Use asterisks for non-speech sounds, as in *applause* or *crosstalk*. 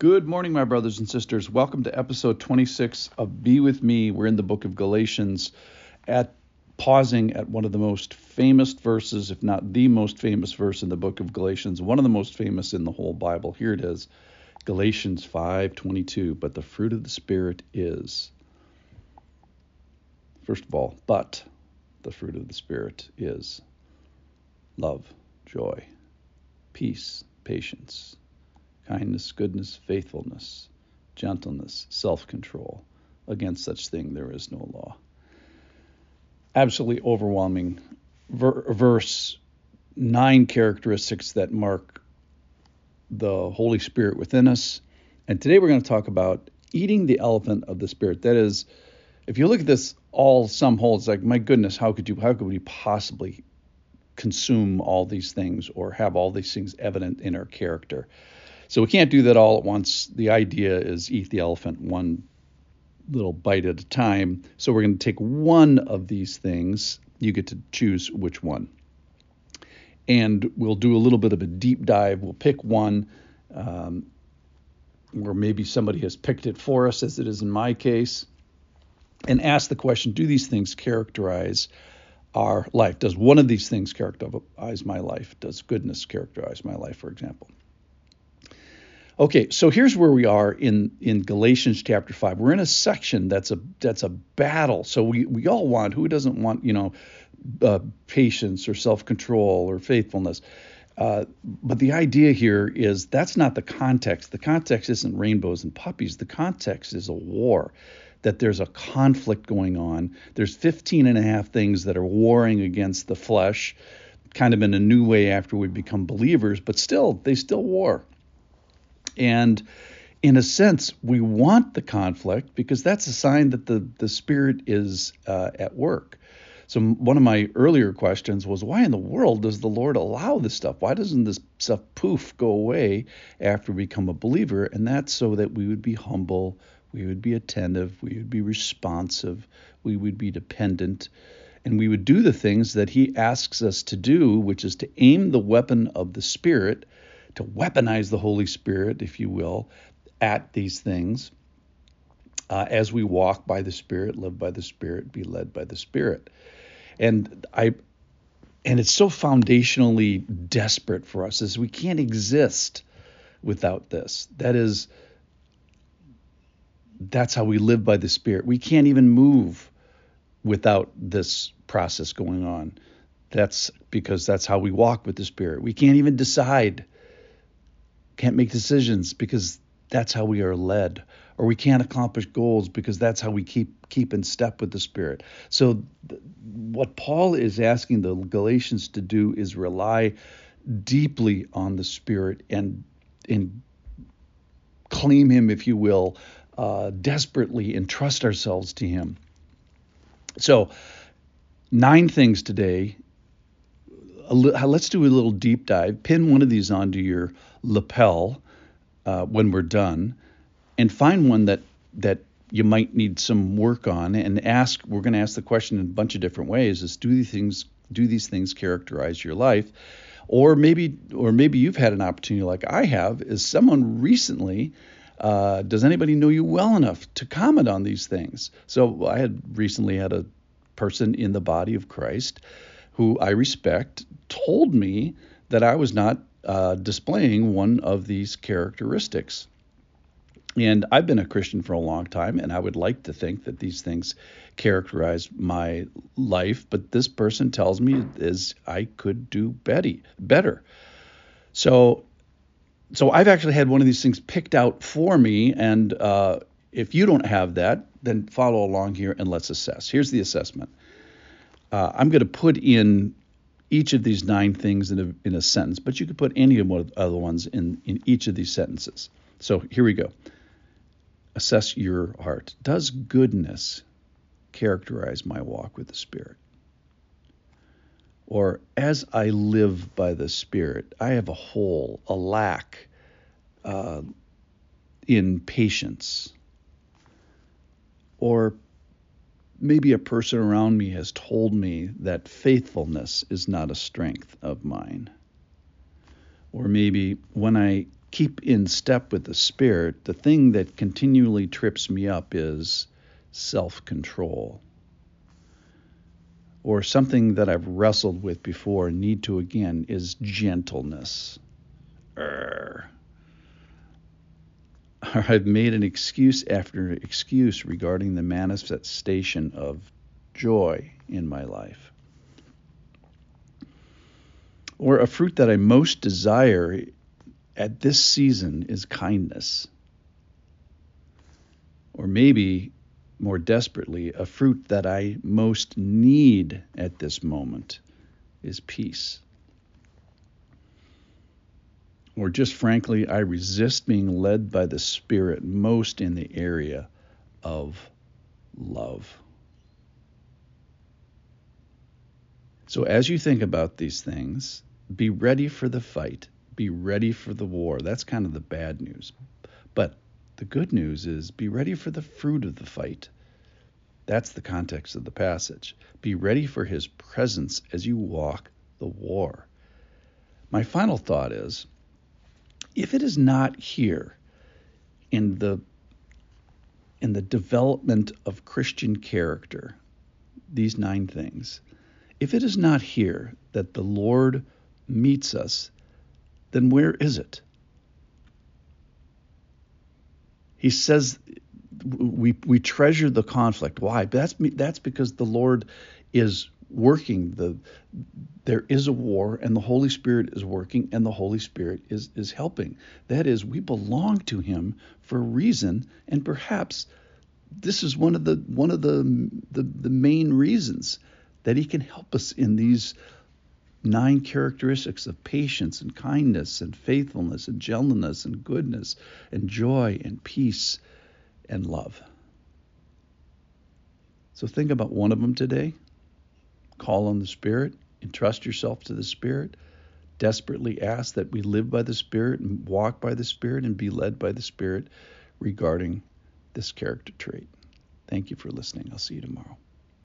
Good morning, my brothers and sisters. Welcome to episode 26 of Be With Me. We're in the book of Galatians at pausing at one of the most famous verses, if not the most famous verse in the book of Galatians, one of the most famous in the whole Bible. Here it is. Galatians 5:22, but the fruit of the spirit is First of all, but the fruit of the spirit is love, joy, peace, patience, kindness, goodness, faithfulness, gentleness, self control. Against such thing there is no law. Absolutely overwhelming ver- verse, nine characteristics that mark the Holy Spirit within us. And today we're going to talk about eating the elephant of the Spirit. That is, if you look at this all some whole, it's like, my goodness, how could you, how could we possibly consume all these things or have all these things evident in our character? So we can't do that all at once. The idea is eat the elephant one little bite at a time. So we're going to take one of these things. You get to choose which one. And we'll do a little bit of a deep dive. We'll pick one, um, or maybe somebody has picked it for us, as it is in my case, and ask the question Do these things characterize our life? Does one of these things characterize my life? Does goodness characterize my life, for example? Okay, so here's where we are in in Galatians chapter five. We're in a section that's a that's a battle. So we we all want who doesn't want you know uh, patience or self control or faithfulness. Uh, but the idea here is that's not the context. The context isn't rainbows and puppies. The context is a war, that there's a conflict going on. There's 15 and a half things that are warring against the flesh, kind of in a new way after we become believers, but still, they still war. And in a sense, we want the conflict because that's a sign that the, the Spirit is uh, at work. So, one of my earlier questions was why in the world does the Lord allow this stuff? Why doesn't this stuff poof go away after we become a believer? And that's so that we would be humble, we would be attentive, we would be responsive, we would be dependent, and we would do the things that He asks us to do, which is to aim the weapon of the Spirit to weaponize the Holy Spirit, if you will, at these things uh, as we walk by the Spirit, live by the Spirit, be led by the Spirit. And I and it's so foundationally desperate for us as we can't exist without this. That is that's how we live by the Spirit. We can't even move without this process going on. That's because that's how we walk with the Spirit. We can't even decide can't make decisions because that's how we are led or we can't accomplish goals because that's how we keep keep in step with the spirit. So th- what paul is asking the galatians to do is rely deeply on the spirit and and claim him if you will uh, desperately and trust ourselves to him. So nine things today let's do a little deep dive. Pin one of these onto your lapel uh, when we're done, and find one that that you might need some work on, and ask. We're going to ask the question in a bunch of different ways: Is do these things do these things characterize your life? Or maybe, or maybe you've had an opportunity like I have. Is someone recently? Uh, does anybody know you well enough to comment on these things? So I had recently had a person in the body of Christ who I respect, told me that I was not uh, displaying one of these characteristics. And I've been a Christian for a long time, and I would like to think that these things characterize my life. But this person tells me is I could do better. Better. So, so I've actually had one of these things picked out for me, and uh, if you don't have that, then follow along here and let's assess. Here's the assessment uh, I'm going to put in each of these nine things in a, in a sentence, but you could put any of the other ones in, in each of these sentences. So here we go. Assess your heart. Does goodness characterize my walk with the Spirit? Or as I live by the Spirit, I have a hole, a lack uh, in patience. Or maybe a person around me has told me that faithfulness is not a strength of mine. Or maybe when I keep in step with the Spirit, the thing that continually trips me up is self control. Or something that I've wrestled with before and need to again is gentleness. Or *laughs* I've made an excuse after excuse regarding the manifestation of joy in my life. Or a fruit that I most desire at this season is kindness. Or maybe more desperately, a fruit that I most need at this moment is peace. Or just frankly, I resist being led by the Spirit most in the area of love. So, as you think about these things, be ready for the fight be ready for the war. That's kind of the bad news. But the good news is be ready for the fruit of the fight. That's the context of the passage. Be ready for his presence as you walk the war. My final thought is if it is not here in the in the development of Christian character, these nine things, if it is not here that the Lord meets us then where is it? He says we we treasure the conflict. Why? That's that's because the Lord is working. The there is a war, and the Holy Spirit is working, and the Holy Spirit is is helping. That is, we belong to Him for a reason, and perhaps this is one of the one of the the, the main reasons that He can help us in these nine characteristics of patience and kindness and faithfulness and gentleness and goodness and joy and peace and love. So think about one of them today. Call on the Spirit, entrust yourself to the Spirit. Desperately ask that we live by the Spirit and walk by the Spirit and be led by the Spirit regarding this character trait. Thank you for listening. I'll see you tomorrow.